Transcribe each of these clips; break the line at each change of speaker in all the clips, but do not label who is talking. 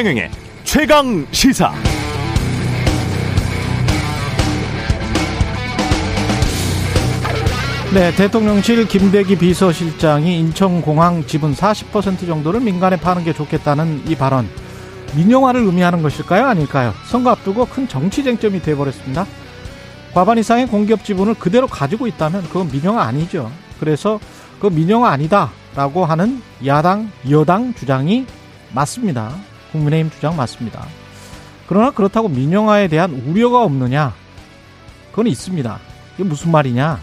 최경영의 최강 시사.
네, 대통령실 김대기 비서실장이 인천공항 지분 40% 정도를 민간에 파는 게 좋겠다는 이 발언. 민영화를 의미하는 것일까요? 아닐까요? 선거 앞두고 큰 정치 쟁점이 돼버렸습니다. 과반 이상의 공기업 지분을 그대로 가지고 있다면 그건 민영화 아니죠. 그래서 그 민영화 아니다라고 하는 야당, 여당 주장이 맞습니다. 국민의힘 주장 맞습니다. 그러나 그렇다고 민영화에 대한 우려가 없느냐? 그건 있습니다. 이게 무슨 말이냐?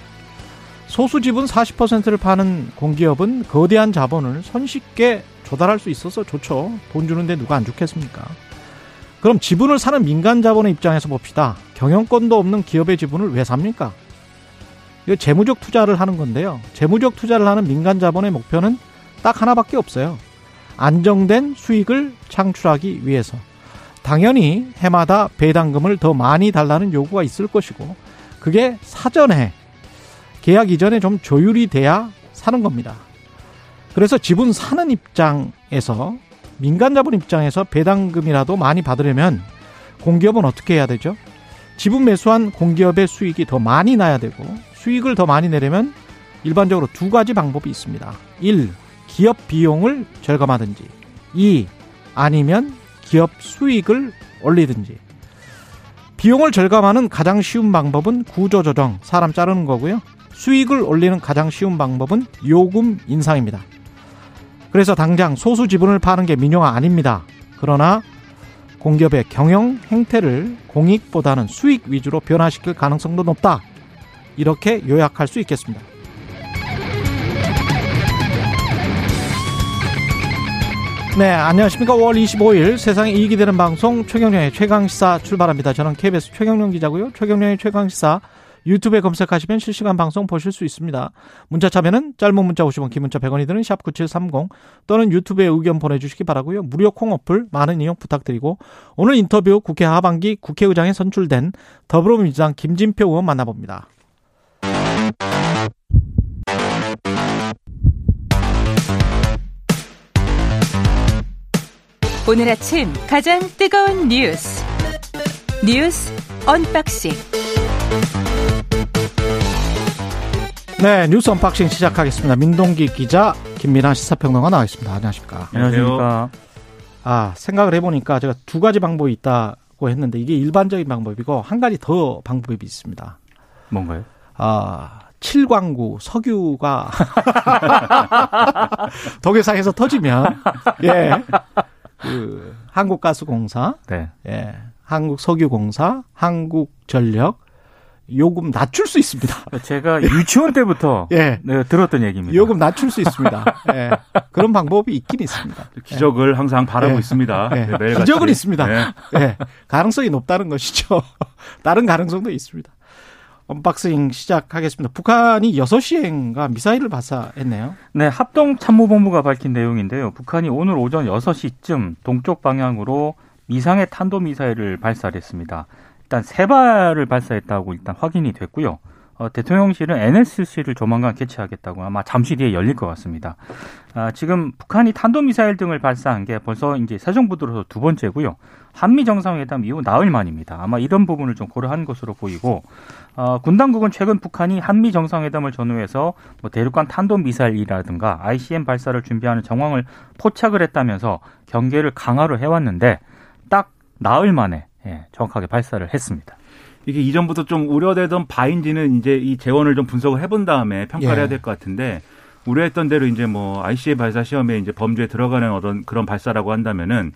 소수 지분 40%를 파는 공기업은 거대한 자본을 손쉽게 조달할 수 있어서 좋죠. 돈 주는데 누가 안 좋겠습니까? 그럼 지분을 사는 민간 자본의 입장에서 봅시다. 경영권도 없는 기업의 지분을 왜 삽니까? 이거 재무적 투자를 하는 건데요. 재무적 투자를 하는 민간 자본의 목표는 딱 하나밖에 없어요. 안정된 수익을 창출하기 위해서. 당연히 해마다 배당금을 더 많이 달라는 요구가 있을 것이고, 그게 사전에 계약 이전에 좀 조율이 돼야 사는 겁니다. 그래서 지분 사는 입장에서 민간 자본 입장에서 배당금이라도 많이 받으려면 공기업은 어떻게 해야 되죠? 지분 매수한 공기업의 수익이 더 많이 나야 되고 수익을 더 많이 내려면 일반적으로 두 가지 방법이 있습니다. 1. 기업 비용을 절감하든지 2. 아니면 기업 수익을 올리든지 비용을 절감하는 가장 쉬운 방법은 구조 조정, 사람 자르는 거고요. 수익을 올리는 가장 쉬운 방법은 요금 인상입니다. 그래서 당장 소수 지분을 파는 게 민영화 아닙니다. 그러나 공기업의 경영 행태를 공익보다는 수익 위주로 변화시킬 가능성도 높다. 이렇게 요약할 수 있겠습니다. 네, 안녕하십니까. 5월 25일 세상에 이익이 되는 방송 최경령의 최강시사 출발합니다. 저는 KBS 최경령 기자고요. 최경령의 최강시사 유튜브에 검색하시면 실시간 방송 보실 수 있습니다. 문자 참여는 짧은 문자 50원, 긴 문자 100원이 드는 샵 9730 또는 유튜브에 의견 보내주시기 바라고요. 무료 콩 어플 많은 이용 부탁드리고 오늘 인터뷰 국회 하반기 국회의장에 선출된 더불어민주당 김진표 의원 만나봅니다.
오늘 아침 가장 뜨거운 뉴스 뉴스 언박싱
네, 뉴스 언박싱 시작하겠습니다. 민동기 기자, 김민아 시사평론가 나와 있습니다. 안녕하십니까?
안녕하십니까?
아, 생각을 해보니까 제가 두 가지 방법이 있다고 했는데 이게 일반적인 방법이고 한 가지 더 방법이 있습니다.
뭔가요?
아, 7광구 석유가 동해상에서 터지면 예. 그 한국가스공사,
네.
예. 한국석유공사, 한국전력 요금 낮출 수 있습니다.
제가 유치원 때부터
예.
네, 들었던 얘기입니다.
요금 낮출 수 있습니다. 예. 그런 방법이 있긴 있습니다.
기적을 항상 바라고
네.
있습니다.
예.
네.
기적은 있습니다.
네.
예. 가능성이 높다는 것이죠. 다른 가능성도 있습니다. 언박싱 시작하겠습니다. 북한이 6시엔가 미사일을 발사했네요.
네, 합동참모본부가 밝힌 내용인데요. 북한이 오늘 오전 6시쯤 동쪽 방향으로 미상의 탄도미사일을 발사했습니다. 일단 세 발을 발사했다고 일단 확인이 됐고요. 어, 대통령실은 NSC를 조만간 개최하겠다고 아마 잠시 뒤에 열릴 것 같습니다. 아, 지금 북한이 탄도미사일 등을 발사한 게 벌써 이제 새 정부 들어서 두 번째고요. 한미 정상회담 이후 나흘 만입니다. 아마 이런 부분을 좀 고려한 것으로 보이고 어, 군 당국은 최근 북한이 한미 정상회담을 전후해서 뭐 대륙간 탄도미사일이라든가 ICM 발사를 준비하는 정황을 포착을 했다면서 경계를 강화를 해왔는데 딱 나흘 만에 예, 정확하게 발사를 했습니다.
이게 이전부터 좀 우려되던 바인지는 이제 이 재원을 좀 분석을 해본 다음에 평가를
예.
해야 될 것 같은데 우려했던 대로 이제 뭐 ICA 발사 시험에 이제 범주에 들어가는 어떤 그런 발사라고 한다면은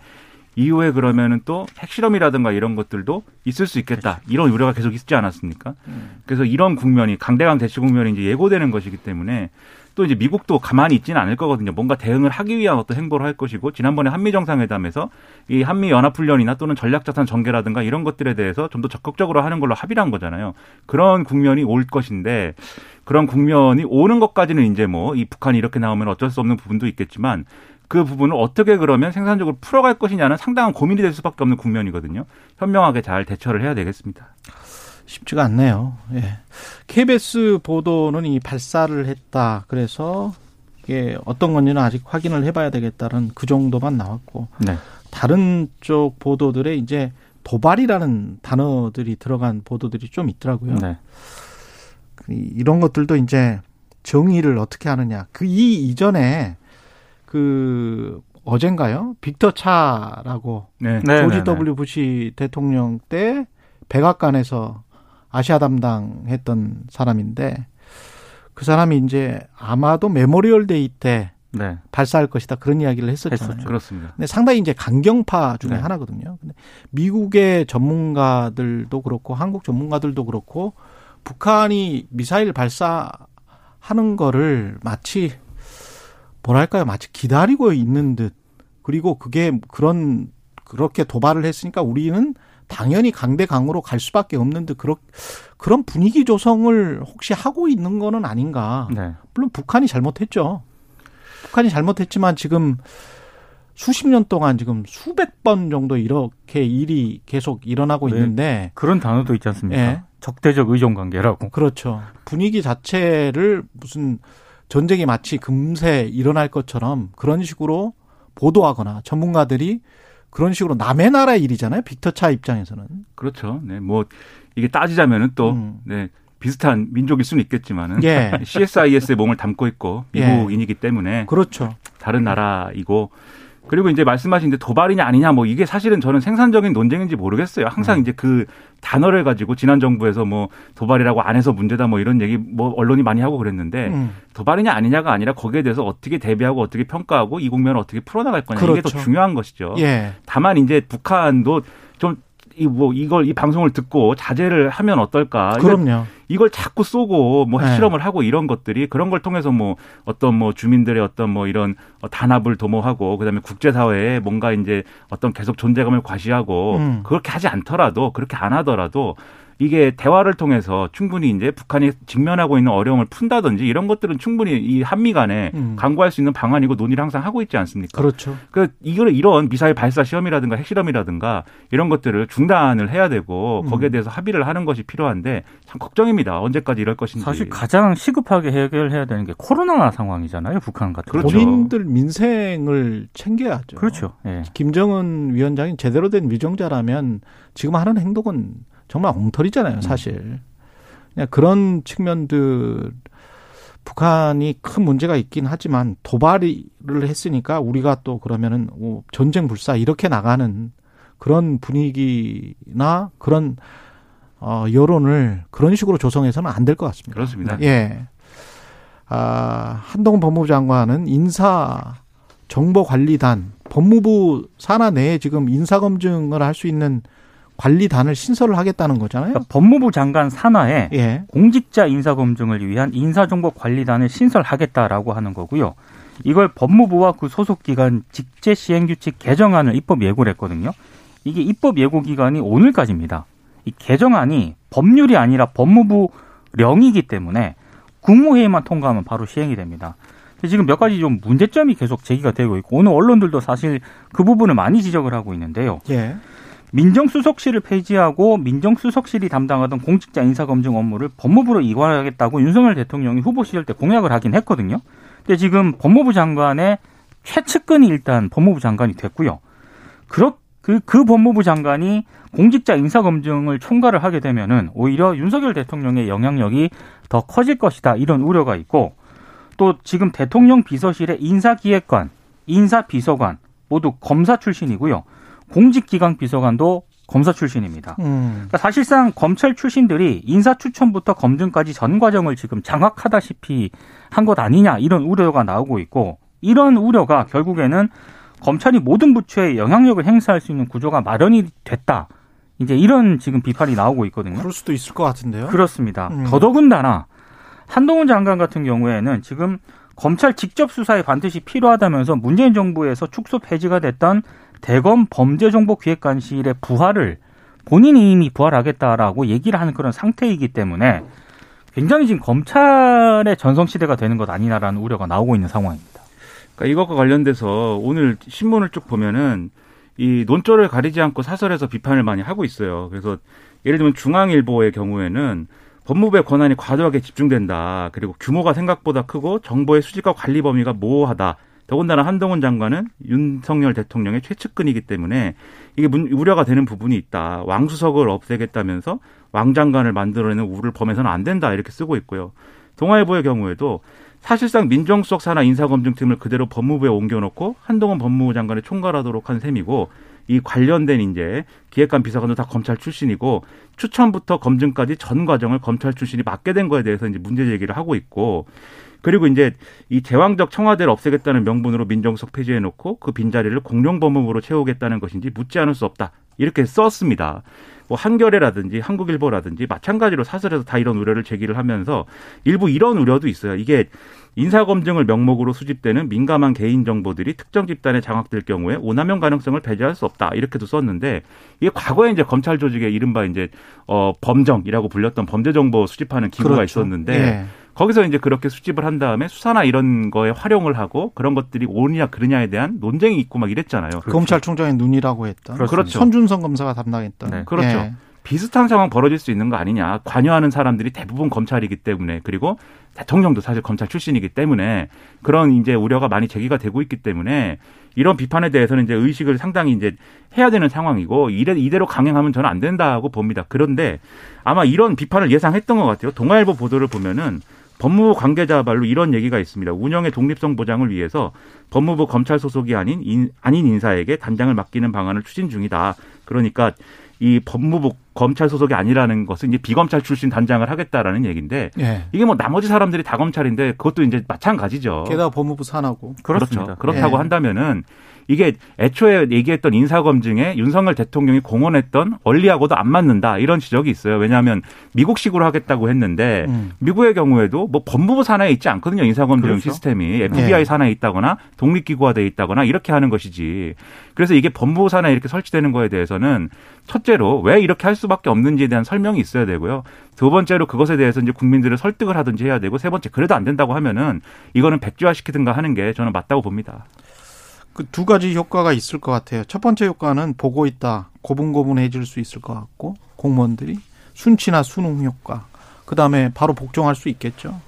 이후에 그러면은 또 핵실험이라든가 이런 것들도 있을 수 있겠다. 이런 우려가 계속 있지 않았습니까? 그래서 이런 국면이 강대강 대치 국면이 이제 예고되는 것이기 때문에 또 이제 미국도 가만히 있지는 않을 거거든요. 뭔가 대응을 하기 위한 어떤 행보를 할 것이고 지난번에 한미 정상회담에서 이 한미 연합 훈련이나 또는 전략 자산 전개라든가 이런 것들에 대해서 좀 더 적극적으로 하는 걸로 합의를 한 거잖아요. 그런 국면이 올 것인데 그런 국면이 오는 것까지는 이제 뭐 이 북한이 이렇게 나오면 어쩔 수 없는 부분도 있겠지만 그 부분을 어떻게 그러면 생산적으로 풀어갈 것이냐는 상당한 고민이 될 수밖에 없는 국면이거든요. 현명하게 잘 대처를 해야 되겠습니다.
쉽지가 않네요. 예. KBS 보도는 이 발사를 했다. 그래서 이게 어떤 건지는 아직 확인을 해봐야 되겠다는 그 정도만 나왔고
네.
다른 쪽 보도들에 이제 도발이라는 단어들이 들어간 보도들이 좀 있더라고요.
네.
그 이런 것들도 이제 정의를 어떻게 하느냐. 그 이 이전에 그 어젠가요? 빅터 차라고
네.
네,
조지
네, 네.
W 부시 대통령 때 백악관에서 아시아 담당했던 사람인데 그 사람이 이제 아마도 Memorial Day 때
네.
발사할 것이다 그런 이야기를 했었잖아요.
했었죠.
그렇습니다.
근데 상당히 이제 강경파 중에
네.
하나거든요. 근데 미국의 전문가들도 그렇고 한국 전문가들도 그렇고 북한이 미사일 발사하는 거를 마치 뭐랄까요? 마치 기다리고 있는 듯 그리고 그게 그런 그렇게 도발을 했으니까 우리는 당연히 강대 강으로 갈 수밖에 없는 듯 그런 그런 분위기 조성을 혹시 하고 있는 거는 아닌가?
네.
물론 북한이 잘못했죠. 북한이 잘못했지만 지금 수십 년 동안 지금 수백 번 정도 이렇게 일이 계속 일어나고
네.
있는데
그런 단어도 있지 않습니까?
예.
적대적 의존 관계라고.
그렇죠. 분위기 자체를 무슨 전쟁이 마치 금세 일어날 것처럼 그런 식으로 보도하거나 전문가들이 그런 식으로 남의 나라 일이잖아요. 빅터 차 입장에서는.
그렇죠. 네. 뭐 이게 따지자면은 또
음.
네. 비슷한 민족일 수는 있겠지만은
예.
CSIS의 몸을 담고 있고
예.
미국인이기 때문에
그렇죠.
다른 나라이고 그리고 이제 말씀하신 데 도발이냐 아니냐 뭐 이게 사실은 저는 생산적인 논쟁인지 모르겠어요. 항상 이제 그 단어를 가지고 지난 정부에서 뭐 도발이라고 안 해서 문제다 뭐 이런 얘기 뭐 언론이 많이 하고 그랬는데
음.
도발이냐 아니냐가 아니라 거기에 대해서 어떻게 대비하고 어떻게 평가하고 이 국면을 어떻게 풀어나갈 거냐 이게 더
그렇죠.
중요한 것이죠.
예.
다만 이제 북한도 좀 이 뭐 이걸 이 방송을 듣고 자제를 하면 어떨까?
그럼요.
이걸 자꾸 쏘고 뭐
네.
핵실험을 하고 이런 것들이 그런 걸 통해서 뭐 어떤 뭐 주민들의 어떤 뭐 이런 어, 단합을 도모하고 그다음에 국제사회에 뭔가 이제 어떤 계속 존재감을 과시하고
음.
그렇게 하지 않더라도 그렇게 안 하더라도 이게 대화를 통해서 충분히 이제 북한이 직면하고 있는 어려움을 푼다든지 이런 것들은 충분히 이 한미 간에
음.
강구할 수 있는 방안이고 논의를 항상 하고 있지 않습니까?
그렇죠.
그 이걸 이런 미사일 발사 시험이라든가 핵실험이라든가 이런 것들을 중단을 해야 되고
음.
거기에 대해서 합의를 하는 것이 필요한데 참 걱정입니다. 언제까지 이럴 것인지.
사실 가장 시급하게 해결해야 되는 게 코로나 상황이잖아요. 북한 같은
그렇죠.
경우.
본인들 민생을 챙겨야죠.
그렇죠. 예.
김정은 위원장이 제대로 된 위정자라면 지금 하는 행동은 정말 엉터리잖아요, 사실. 그냥 그런 측면들 북한이 큰 문제가 있긴 하지만 도발을 했으니까 우리가 또 그러면은 뭐 전쟁 불사 이렇게 나가는 그런 분위기나 그런 어 여론을 그런 식으로 조성해서는 안 될 것 같습니다.
그렇습니다.
예. 아, 한동훈 법무부 장관은 인사 정보관리단 법무부 산하 내에 지금 인사 검증을 할 수 있는 관리단을 신설을 하겠다는 거잖아요.
그러니까 법무부 장관 산하에
예.
공직자 인사 검증을 위한 인사정보관리단을 신설하겠다라고 하는 거고요. 이걸 법무부와 그 소속 기관 직제 시행 규칙 개정안을 입법 예고를 했거든요. 이게 입법 예고 기간이 오늘까지입니다. 이 개정안이 법률이 아니라 법무부령이기 때문에 국무회의만 통과하면 바로 시행이 됩니다. 지금 몇 가지 좀 문제점이 계속 제기가 되고 있고 오늘 언론들도 사실 그 부분을 많이 지적을 하고 있는데요.
예.
민정수석실을 폐지하고 민정수석실이 담당하던 공직자 인사검증 업무를 법무부로 이관하겠다고 윤석열 대통령이 후보 시절 때 공약을 하긴 했거든요. 근데 지금 법무부 장관의 최측근이 일단 법무부 장관이 됐고요. 그렇 그, 그 법무부 장관이 공직자 인사검증을 총괄을 하게 되면은 오히려 윤석열 대통령의 영향력이 더 커질 것이다. 이런 우려가 있고 또 지금 대통령 비서실의 인사기획관, 인사비서관 모두 검사 출신이고요. 공직기강 비서관도 검사 출신입니다.
음.
그러니까 사실상 검찰 출신들이 인사 추천부터 검증까지 전 과정을 지금 장악하다시피 한 것 아니냐 이런 우려가 나오고 있고 이런 우려가 결국에는 검찰이 모든 부처에 영향력을 행사할 수 있는 구조가 마련이 됐다. 이제 이런 지금 비판이 나오고 있거든요.
그럴 수도 있을 것 같은데요.
그렇습니다.
음.
더더군다나 한동훈 장관 같은 경우에는 지금 검찰 직접 수사에 반드시 필요하다면서 문재인 정부에서 축소 폐지가 됐던 대검 범죄정보기획관실의 부활을 본인이 이미 부활하겠다라고 얘기를 하는 그런 상태이기 때문에 굉장히 지금 검찰의 전성시대가 되는 것 아니냐라는 우려가 나오고 있는 상황입니다.
그러니까 이것과 관련돼서 오늘 신문을 쭉 보면은 이 논조를 가리지 않고 사설에서 비판을 많이 하고 있어요. 그래서 예를 들면 중앙일보의 경우에는 법무부의 권한이 과도하게 집중된다. 그리고 규모가 생각보다 크고 정보의 수집과 관리 범위가 모호하다. 더군다나 한동훈 장관은 윤석열 대통령의 최측근이기 때문에 이게 문, 우려가 되는 부분이 있다. 왕수석을 없애겠다면서 왕장관을 만들어내는 우를 범해서는 안 된다. 이렇게 쓰고 있고요. 동아일보의 경우에도 사실상 민정수석 산하 인사검증팀을 그대로 법무부에 옮겨놓고 한동훈 법무부 장관을 총괄하도록 한 셈이고 이 관련된 이제 기획관 비서관도 다 검찰 출신이고 추천부터 검증까지 전 과정을 검찰 출신이 맡게 된 거에 대해서 이제 문제 제기를 하고 있고 그리고 이제 이 제왕적 청와대를 없애겠다는 명분으로 민정수석 폐지해 놓고 그 빈자리를 공룡 법무부로 채우겠다는 것인지 묻지 않을 수 없다. 이렇게 썼습니다. 뭐 한겨레라든지 한국일보라든지 마찬가지로 사설에서 다 이런 우려를 제기를 하면서 일부 이런 우려도 있어요. 이게 인사검증을 명목으로 수집되는 민감한 개인 정보들이 특정 집단에 장악될 경우에 오남용 가능성을 배제할 수 없다 이렇게도 썼는데 이게 과거에 이제 검찰 조직의 이른바 이제 어 범정이라고 불렸던 범죄 정보 수집하는 기구가 그렇죠. 있었는데 예. 거기서 이제 그렇게 수집을 한 다음에 수사나 이런 거에 활용을 하고 그런 것들이 옳으냐 그르냐에 대한 논쟁이 있고 막 이랬잖아요. 그렇죠.
검찰총장의 눈이라고 했던 그렇죠. 손준성 검사가 담당했던.
네. 그렇죠. 예. 비슷한 상황 벌어질 수 있는 거 아니냐. 관여하는 사람들이 대부분 검찰이기 때문에 그리고 대통령도 사실 검찰 출신이기 때문에 그런 이제 우려가 많이 제기가 되고 있기 때문에 이런 비판에 대해서는 이제 의식을 상당히 이제 해야 되는 상황이고 이래, 이대로 강행하면 저는 안 된다고 봅니다. 그런데 아마 이런 비판을 예상했던 것 같아요. 동아일보 보도를 보면은 법무부 관계자 말로 이런 얘기가 있습니다. 운영의 독립성 보장을 위해서 법무부 검찰 소속이 아닌 인, 아닌 인사에게 단장을 맡기는 방안을 추진 중이다. 그러니까 이 법무부 검찰 소속이 아니라는 것은 이제 비검찰 출신 단장을 하겠다라는 얘기인데 예. 이게 뭐 나머지 사람들이 다 검찰인데 그것도 이제 마찬가지죠.
게다가 법무부 산하고
그렇죠. 그렇다고 예. 한다면은 이게 애초에 얘기했던 인사검증에 윤석열 대통령이 공언했던 원리하고도 안 맞는다 이런 지적이 있어요. 왜냐하면 미국식으로 하겠다고 했는데 음. 미국의 경우에도 뭐 법무부 산하에 있지 않거든요. 인사검증 그렇죠. 시스템이 FBI 네. 산하에 있다거나 독립기구화돼 있다거나 이렇게 하는 것이지. 그래서 이게 법무부 산하에 이렇게 설치되는 거에 대해서는 첫째로 왜 이렇게 할 수밖에 없는지에 대한 설명이 있어야 되고요. 두 번째로 그것에 대해서 이제 국민들을 설득을 하든지 해야 되고 세 번째 그래도 안 된다고 하면은 이거는 백지화시키든가 하는 게 저는 맞다고 봅니다.
그 두 가지 효과가 있을 것 같아요. 첫 번째 효과는 보고 있다. 고분고분해질 수 있을 것 같고 공무원들이 순치나 수능 효과. 그다음에 바로 복종할 수 있겠죠.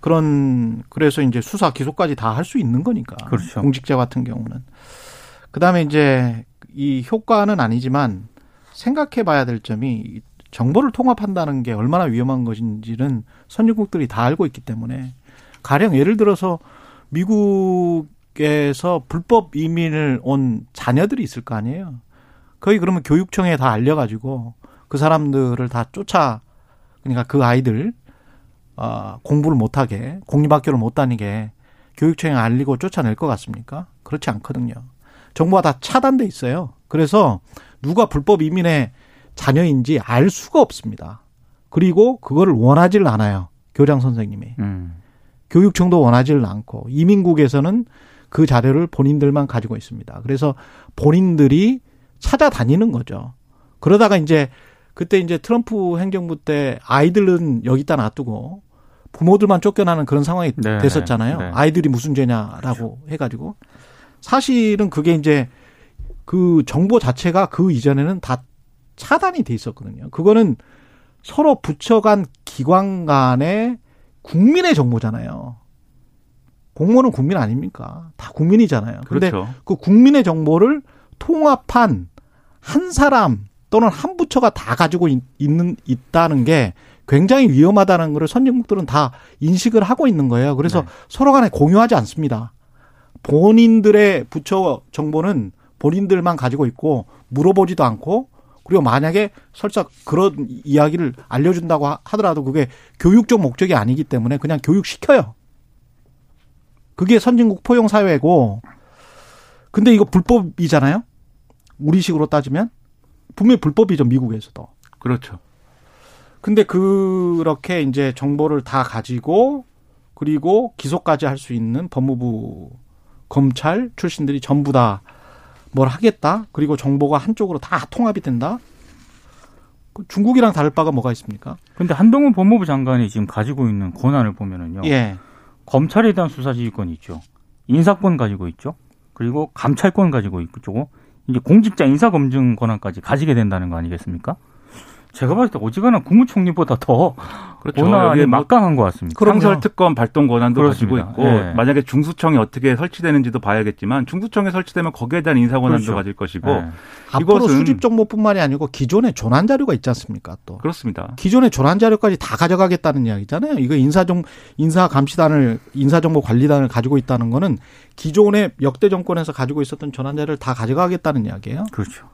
그런 그래서 이제 수사 기소까지 다 할 수 있는 거니까. 그렇죠. 공직자 같은 경우는. 그다음에 이제 이 효과는 아니지만 생각해 봐야 될 점이 정보를 통합한다는 게 얼마나 위험한 것인지는 선진국들이 다 알고 있기 때문에 가령 예를 들어서 미국 에서 불법 이민을 온 자녀들이 있을 거 아니에요. 거의 그러면 교육청에 다 알려가지고 그 사람들을 다 쫓아 그러니까 그 아이들 어, 공부를 못하게 공립학교를 못 다니게 교육청에 알리고 쫓아낼 것 같습니까? 그렇지 않거든요. 정보가 다 차단돼 있어요. 그래서 누가 불법 이민의 자녀인지 알 수가 없습니다. 그리고 그거를 원하지를 않아요. 교장 선생님이. 음. 교육청도 원하지를 않고 이민국에서는 그 자료를 본인들만 가지고 있습니다. 그래서 본인들이 찾아다니는 거죠. 그러다가 이제 그때 이제 트럼프 행정부 때 아이들은 여기다 놔두고 부모들만 쫓겨나는 그런 상황이 네, 됐었잖아요. 네. 아이들이 무슨 죄냐라고. 해가지고 사실은 그게 이제 그 정보 자체가 그 이전에는 다 차단이 돼 있었거든요. 그거는 서로 붙여간 기관 간의 국민의 정보잖아요. 공무원은 국민 아닙니까? 다 국민이잖아요. 그런데 그렇죠. 그 국민의 정보를 통합한 한 사람 또는 한 부처가 다 가지고 있 는 있다는 게 굉장히 위험하다는 것을 선진국들은 다 인식을 하고 있는 거예요. 그래서 네. 서로 간에 공유하지 않습니다. 본인들의 부처 정보는 본인들만 가지고 있고 물어보지도 않고 그리고 만약에 설사 그런 이야기를 알려준다고 하더라도 그게 교육적 목적이 아니기 때문에 그냥 교육시켜요. 그게 선진국 포용 사회고 근데 이거 불법이잖아요. 우리식으로 따지면 분명히 불법이죠 미국에서도.
그렇죠.
근데 그렇게 이제 정보를 다 가지고 그리고 기소까지 할 수 있는 법무부 검찰 출신들이 전부 다 뭘 하겠다. 그리고 정보가 한쪽으로 다 통합이 된다. 그 중국이랑 다를 바가 뭐가 있습니까?
근데 한동훈 법무부 장관이 지금 가지고 있는 권한을 보면은요. 예. 검찰에 대한 수사 지휘권이 있죠. 인사권 가지고 있죠. 그리고 감찰권 가지고 있고 이제 공직자 인사 검증 권한까지 가지게 된다는 거 아니겠습니까? 제가 봤을 때 오지간한 국무총리보다 더
그렇죠.
권한이
뭐
막강한 것 같습니다.
그럼요.
상설 특검 발동 권한도
그렇습니다.
가지고 있고
예.
만약에 중수청이 어떻게 설치되는지도 봐야겠지만 중수청에 설치되면 거기에 대한 인사 권한도
그렇죠.
가질 것이고
네.
앞으로 수집 정보뿐만이 아니고 기존의 조난 자료가 있지 않습니까? 또
그렇습니다.
기존의 조난 자료까지 다 가져가겠다는 이야기잖아요. 이거 인사정 인사 감시단을 인사정보 관리단을 가지고 있다는 거는 기존의 역대 정권에서 가지고 있었던 조난 자료를 다 가져가겠다는 이야기예요.
그렇죠.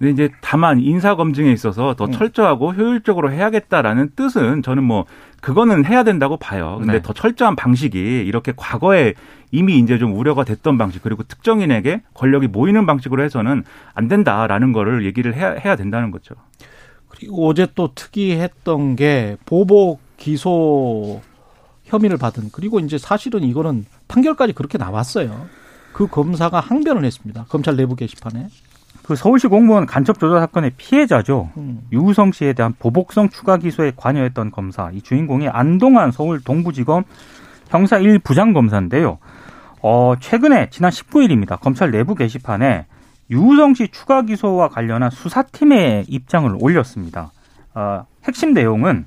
근데 이제 다만 인사 검증에 있어서 더
음.
철저하고 효율적으로 해야겠다라는 뜻은 저는 뭐 그거는 해야 된다고 봐요. 근데
네.
더 철저한 방식이 이렇게 과거에 이미 이제 좀 우려가 됐던 방식 그리고 특정인에게 권력이 모이는 방식으로 해서는 안 된다라는 거를 얘기를 해야, 해야 된다는 거죠.
그리고 어제 또 특이했던 게 보복 기소 혐의를 받은 그리고 이제 사실은 이거는 판결까지 그렇게 나왔어요. 그 검사가 항변을 했습니다. 검찰 내부 게시판에.
그 서울시 공무원 간첩 조작 사건의 피해자죠.
음.
유우성 씨에 대한 보복성 추가 기소에 관여했던 검사, 이 주인공이 안동안 서울 동부지검 형사 1 부장 검사인데요. 어, 최근에 지난 19일입니다. 검찰 내부 게시판에 유우성 씨 추가 기소와 관련한 수사팀의 입장을 올렸습니다. 어, 핵심 내용은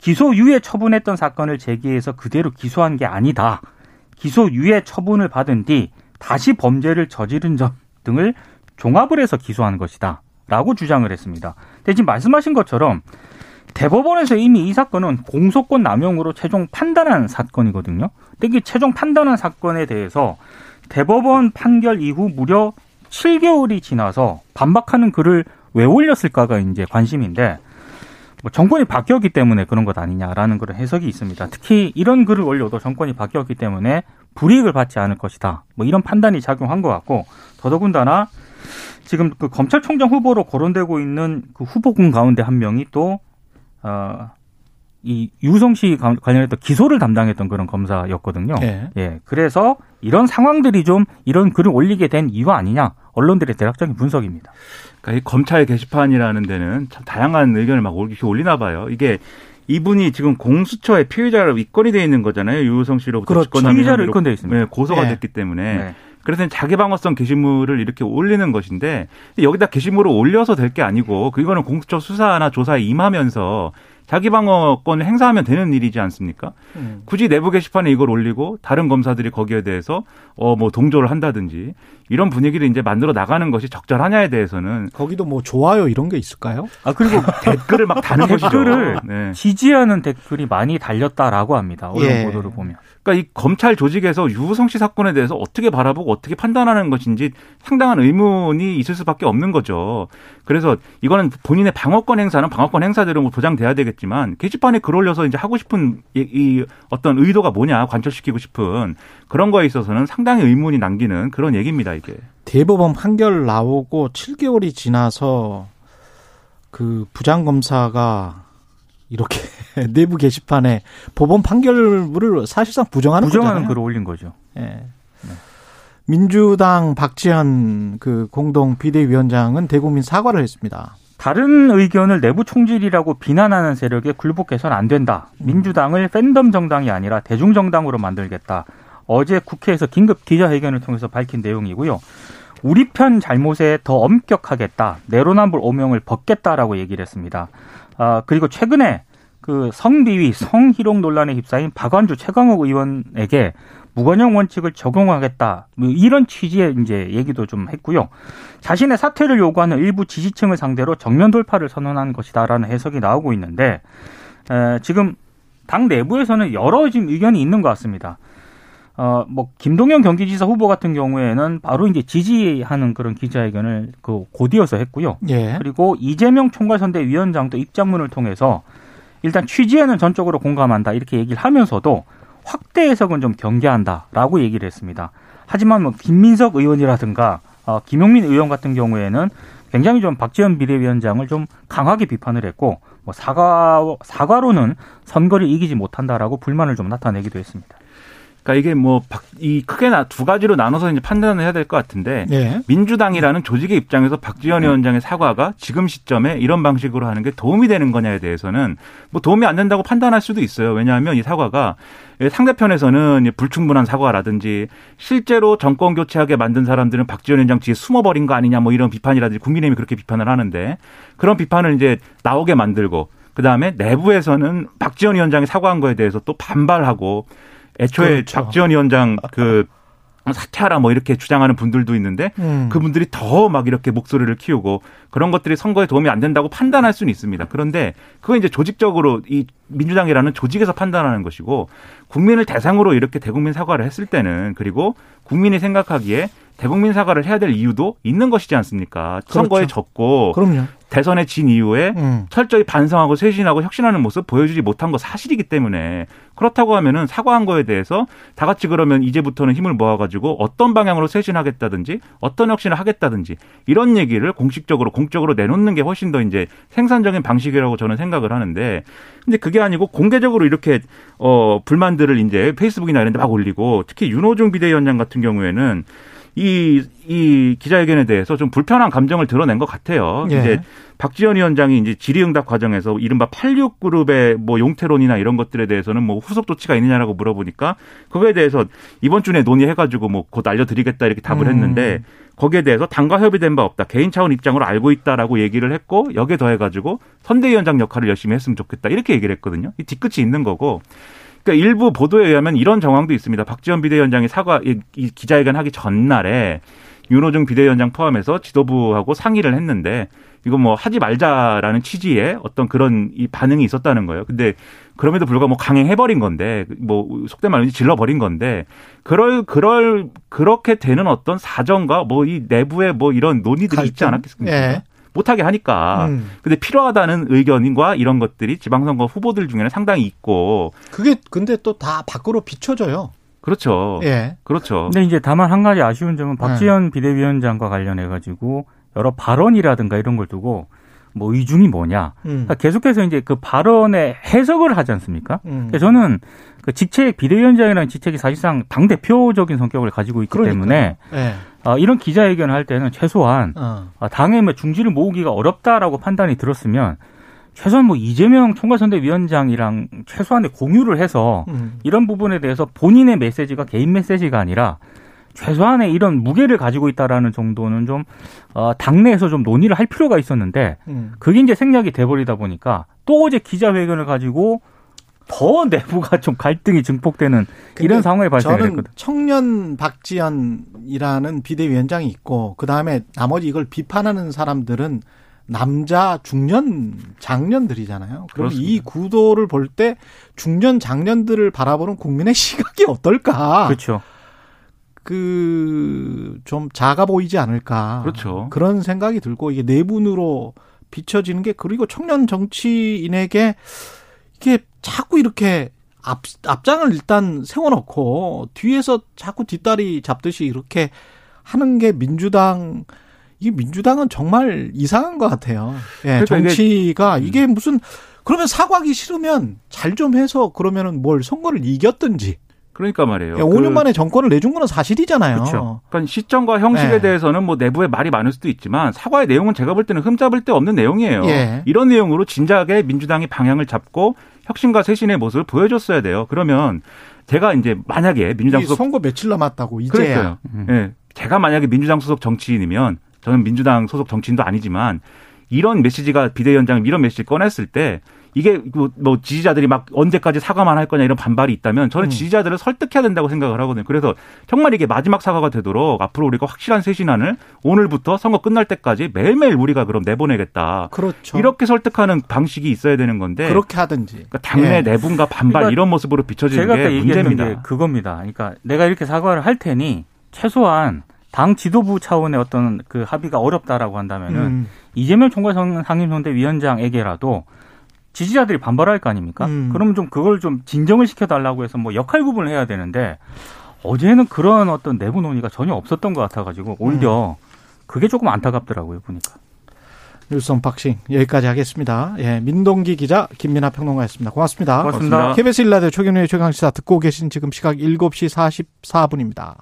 기소 유예 처분했던 사건을 제기해서 그대로 기소한 게 아니다. 기소 유예 처분을 받은 뒤 다시 범죄를 저지른 점 등을 종합을 해서 기소한 것이다. 라고 주장을 했습니다. 지금 말씀하신 것처럼 대법원에서 이미 이 사건은 공소권 남용으로 최종 판단한 사건이거든요. 이게 최종 판단한 사건에 대해서 대법원 판결 이후 무려 7개월이 지나서 반박하는 글을 왜 올렸을까가 이제 관심인데 뭐 정권이 바뀌었기 때문에 그런 것 아니냐라는 그런 해석이 있습니다. 특히 이런 글을 올려도 정권이 바뀌었기 때문에 불이익을 받지 않을 것이다. 뭐 이런 판단이 작용한 것 같고 더더군다나 지금 그 검찰총장 후보로 거론되고 있는 그 후보군 가운데 한 명이 또 어, 이 유성 씨 관- 관련했던 기소를 담당했던 그런 검사였거든요.
예.
예. 그래서 이런 상황들이 좀 이런 글을 올리게 된 이유 아니냐? 언론들의 대략적인 분석입니다.
그러니까 이 검찰 게시판이라는 데는 참 다양한 의견을 막 이렇게 올리나 봐요. 이게 이분이 지금 공수처의 피의자로 입건이 돼 있는 거잖아요. 유우성 씨로부터
그렇죠.
피의자로 입건돼 있습니다.
네, 고소가
네.
됐기 때문에
네.
그래서 자기 방어성 게시물을 이렇게 올리는 것인데 여기다 게시물을 올려서 될 게 아니고 그거는 공수처 수사나 조사에 임하면서 자기 방어권을 행사하면 되는 일이지 않습니까?
음.
굳이 내부 게시판에 이걸 올리고 다른 검사들이 거기에 대해서 어 뭐 동조를 한다든지 이런 분위기를 이제 만들어 나가는 것이 적절하냐에 대해서는
거기도 뭐 좋아요 이런 게 있을까요?
아 그리고
댓글을 막 다는 것이죠.
댓글을
네.
지지하는 댓글이 많이 달렸다라고 합니다. 언론
예.
보도를 보면.
그러니까 이 검찰 조직에서 유우성 씨 사건에 대해서 어떻게 바라보고 어떻게 판단하는 것인지 상당한 의문이 있을 수밖에 없는 거죠. 그래서 이거는 본인의 방어권 행사는 방어권 행사대로 뭐 보장돼야 되겠 지만 게시판에 글 올려서 이제 하고 싶은 이, 이 어떤 의도가 뭐냐 관철시키고 싶은 그런 거에 있어서는 상당히 의문이 남기는 그런 얘기입니다 이게.
대법원 판결 나오고 7개월이 지나서 그 부장검사가 이렇게 내부 게시판에 법원 판결을 사실상 부정하는
부정하는
거잖아요.
글을 올린 거죠.
예. 민주당 박지원 그 공동 비대위원장은 대국민 사과를 했습니다.
다른 의견을 내부 총질이라고 비난하는 세력에 굴복해서는 안 된다. 민주당을 팬덤 정당이 아니라 대중 정당으로 만들겠다. 어제 국회에서 긴급 기자회견을 통해서 밝힌 내용이고요. 우리 편 잘못에 더 엄격하겠다. 내로남불 오명을 벗겠다라고 얘기를 했습니다. 아, 그리고 최근에 그 성비위, 성희롱 논란에 휩싸인 박완주 최강욱 의원에게 무관용 원칙을 적용하겠다. 뭐 이런 취지의 이제 얘기도 좀 했고요. 자신의 사퇴를 요구하는 일부 지지층을 상대로 정면 돌파를 선언한 것이다라는 해석이 나오고 있는데 에, 지금 당 내부에서는 여러 지금 의견이 있는 것 같습니다. 어, 뭐, 김동연 경기지사 후보 같은 경우에는 바로 이제 지지하는 그런 기자회견을 그 곧이어서 했고요.
예.
그리고 이재명 총괄선대위원장도 입장문을 통해서 일단 취지에는 전적으로 공감한다 이렇게 얘기를 하면서도 확대 해석은 좀 경계한다라고 얘기를 했습니다. 하지만 뭐 김민석 의원이라든가 어, 김용민 의원 같은 경우에는 굉장히 좀 박지원 비대위원장을 좀 강하게 비판을 했고 뭐 사과 사과로는 선거를 이기지 못한다라고 불만을 좀 나타내기도 했습니다.
그러니까 이게 뭐 이 크게 나, 두 가지로 나눠서 이제 판단을 해야 될 것 같은데
예.
민주당이라는 조직의 입장에서 박지원 위원장의 사과가 지금 시점에 이런 방식으로 하는 게 도움이 되는 거냐에 대해서는 뭐 도움이 안 된다고 판단할 수도 있어요. 왜냐하면 이 사과가 상대편에서는 불충분한 사과라든지 실제로 정권 교체하게 만든 사람들은 박지원 위원장 뒤에 숨어버린 거 아니냐 뭐 이런 비판이라든지 국민의힘이 그렇게 비판을 하는데 그런 비판을 이제 나오게 만들고 그 다음에 내부에서는 박지원 위원장이 사과한 거에 대해서 또 반발하고 애초에
그렇죠.
박지원 위원장 그 사퇴하라 뭐 이렇게 주장하는 분들도 있는데
음.
그분들이 더 막 이렇게 목소리를 키우고 그런 것들이 선거에 도움이 안 된다고 판단할 수는 있습니다. 그런데 그건 이제 조직적으로 이 민주당이라는 조직에서 판단하는 것이고 국민을 대상으로 이렇게 대국민 사과를 했을 때는 그리고 국민이 생각하기에 대국민 사과를 해야 될 이유도 있는 것이지 않습니까? 선거에 졌고
그럼요.
대선에 진 이후에
음.
철저히 반성하고 쇄신하고 혁신하는 모습 보여주지 못한 거 사실이기 때문에 그렇다고 하면은 사과한 거에 대해서 다 같이 그러면 이제부터는 힘을 모아가지고 어떤 방향으로 쇄신하겠다든지 어떤 혁신을 하겠다든지 이런 얘기를 공식적으로 공적으로 내놓는 게 훨씬 더 이제 생산적인 방식이라고 저는 생각을 하는데 근데 그게 아니고 공개적으로 이렇게 어 불만들을 이제 페이스북이나 이런 데 막 올리고 특히 윤호중 비대위원장 같은 경우에는 이, 이 기자회견에 대해서 좀 불편한 감정을 드러낸 것 같아요.
예.
이제 박지원 위원장이 이제 질의응답 과정에서 이른바 86그룹의 뭐 용태론이나 이런 것들에 대해서는 뭐 후속 조치가 있느냐라고 물어보니까 그거에 대해서 이번 주에 논의해가지고 뭐 곧 알려드리겠다 이렇게 답을
음.
했는데 거기에 대해서 당과 협의된 바 없다. 개인 차원 입장으로 알고 있다라고 얘기를 했고 여기에 더해가지고 선대위원장 역할을 열심히 했으면 좋겠다. 이렇게 얘기를 했거든요. 이 뒤끝이 있는 거고. 그러니까 일부 보도에 의하면 이런 정황도 있습니다. 박지원 비대위원장이 사과 이, 이 기자회견 하기 전날에 윤호중 비대위원장 포함해서 지도부하고 상의를 했는데 이거 뭐 하지 말자라는 취지의 어떤 그런 이 반응이 있었다는 거예요. 근데 그럼에도 불구하고 뭐 강행해버린 건데 뭐 속된 말로 질러버린 건데 그럴 그럴 그렇게 되는 어떤 사정과 뭐 이 내부에 뭐 이런 논의들이 있지
갈등?
않았겠습니까?
예.
못하게 하니까.
음.
근데 필요하다는 의견과 이런 것들이 지방선거 후보들 중에는 상당히 있고
그게 근데 또 다 밖으로 비춰져요.
그렇죠.
예.
그렇죠.
근데 이제 다만 한 가지 아쉬운 점은 박지원 비대위원장과 관련해 가지고 여러 발언이라든가 이런 걸 두고 뭐 의중이 뭐냐.
음.
그러니까 계속해서 이제 그 발언의 해석을 하지 않습니까?
음.
그러니까 저는 그 직책 비대위원장이라는 직책이 사실상 당 대표적인 성격을 가지고 있기
그러니까요.
때문에
예.
아, 이런 기자회견을 할 때는 최소한
어.
아, 당의 뭐 중지를 모으기가 어렵다라고 판단이 들었으면 최소한 뭐 이재명 총괄선대위원장이랑 최소한의 공유를 해서
음.
이런 부분에 대해서 본인의 메시지가 개인 메시지가 아니라 최소한의 이런 무게를 가지고 있다라는 정도는 좀 어, 당내에서 좀 논의를 할 필요가 있었는데
음.
그게 이제 생략이 돼버리다 보니까 또 어제 기자회견을 가지고 더 내부가 좀 갈등이 증폭되는 이런
저는
했거든.
청년 박지연이라는 비대위원장이 있고 그 다음에 나머지 이걸 비판하는 사람들은 남자 중년 장년들이잖아요. 그럼 이. 구도를 볼 때 중년 장년들을 바라보는 국민의 시각이 어떨까?
그렇죠.
그 좀 작아 보이지 않을까?
그렇죠.
그런 생각이 들고 이게 내분으로 비춰지는 게 그리고 청년 정치인에게 이게 자꾸 이렇게 앞, 앞장을 일단 세워놓고 뒤에서 자꾸 뒷다리 잡듯이 이렇게 하는 게 민주당 이 민주당은 정말 이상한 것 같아요. 예,
그러니까 이게-
정치가
음.
이게 무슨 그러면 사과하기 싫으면 잘 좀 해서 그러면은 뭘 선거를 이겼든지
그러니까 말이에요.
예, 5년
그-
만에 정권을 내준 거는 사실이잖아요.
그렇죠.
그러니까 시점과 형식에
네.
대해서는 뭐 내부에 말이 많을 수도 있지만 사과의 내용은 제가 볼 때는 흠잡을 데 없는 내용이에요.
예.
이런 내용으로 진작에 민주당이 방향을 잡고 혁신과 쇄신의 모습을 보여줬어야 돼요. 그러면 제가 이제 만약에 민주당
이
소속
선거 며칠 남았다고 이제야.
그러니까요.
음.
예. 제가 만약에 민주당 소속 정치인이면 저는 민주당 소속 정치인도 아니지만 이런 메시지가 비대위원장 이런 메시지 꺼냈을 때 이게 뭐- 뭐 지지자들이 막 언제까지 사과만 할 거냐 이런 반발이 있다면 저는
음.
지지자들을 설득해야 된다고 생각을 하거든요. 그래서 정말 이게 마지막 사과가 되도록 앞으로 우리가 확실한 쇄신안을 오늘부터 선거 끝날 때까지 매일매일 우리가 그럼 내보내겠다.
그렇죠.
이렇게 설득하는 방식이 있어야 되는 건데
그렇게 하든지.
그러니까 당내
예.
내분과 반발
그러니까
이런 모습으로 비춰지는 게 문제입니다.
게 그겁니다. 그러니까 내가 이렇게 사과를 할 테니 최소한 당 지도부 차원의 어떤 그 합의가 어렵다라고 한다면은
음.
이재명 총괄 상임선대위원장에게라도 지지자들이 반발할 거 아닙니까?
음.
그러면 좀 그걸 좀 진정을 시켜달라고 해서 뭐 역할 구분을 해야 되는데 어제는 그런 어떤 내부 논의가 전혀 없었던 것 같아가지고 오히려
음.
그게 조금 안타깝더라고요 보니까.
뉴스 unboxing 여기까지 하겠습니다. 예, 민동기 기자 김민아 평론가였습니다. 고맙습니다.
고맙습니다.
고맙습니다.
KBS 일라디오 최경영의 최강시사 듣고 계신 지금 시각 7시 44분입니다.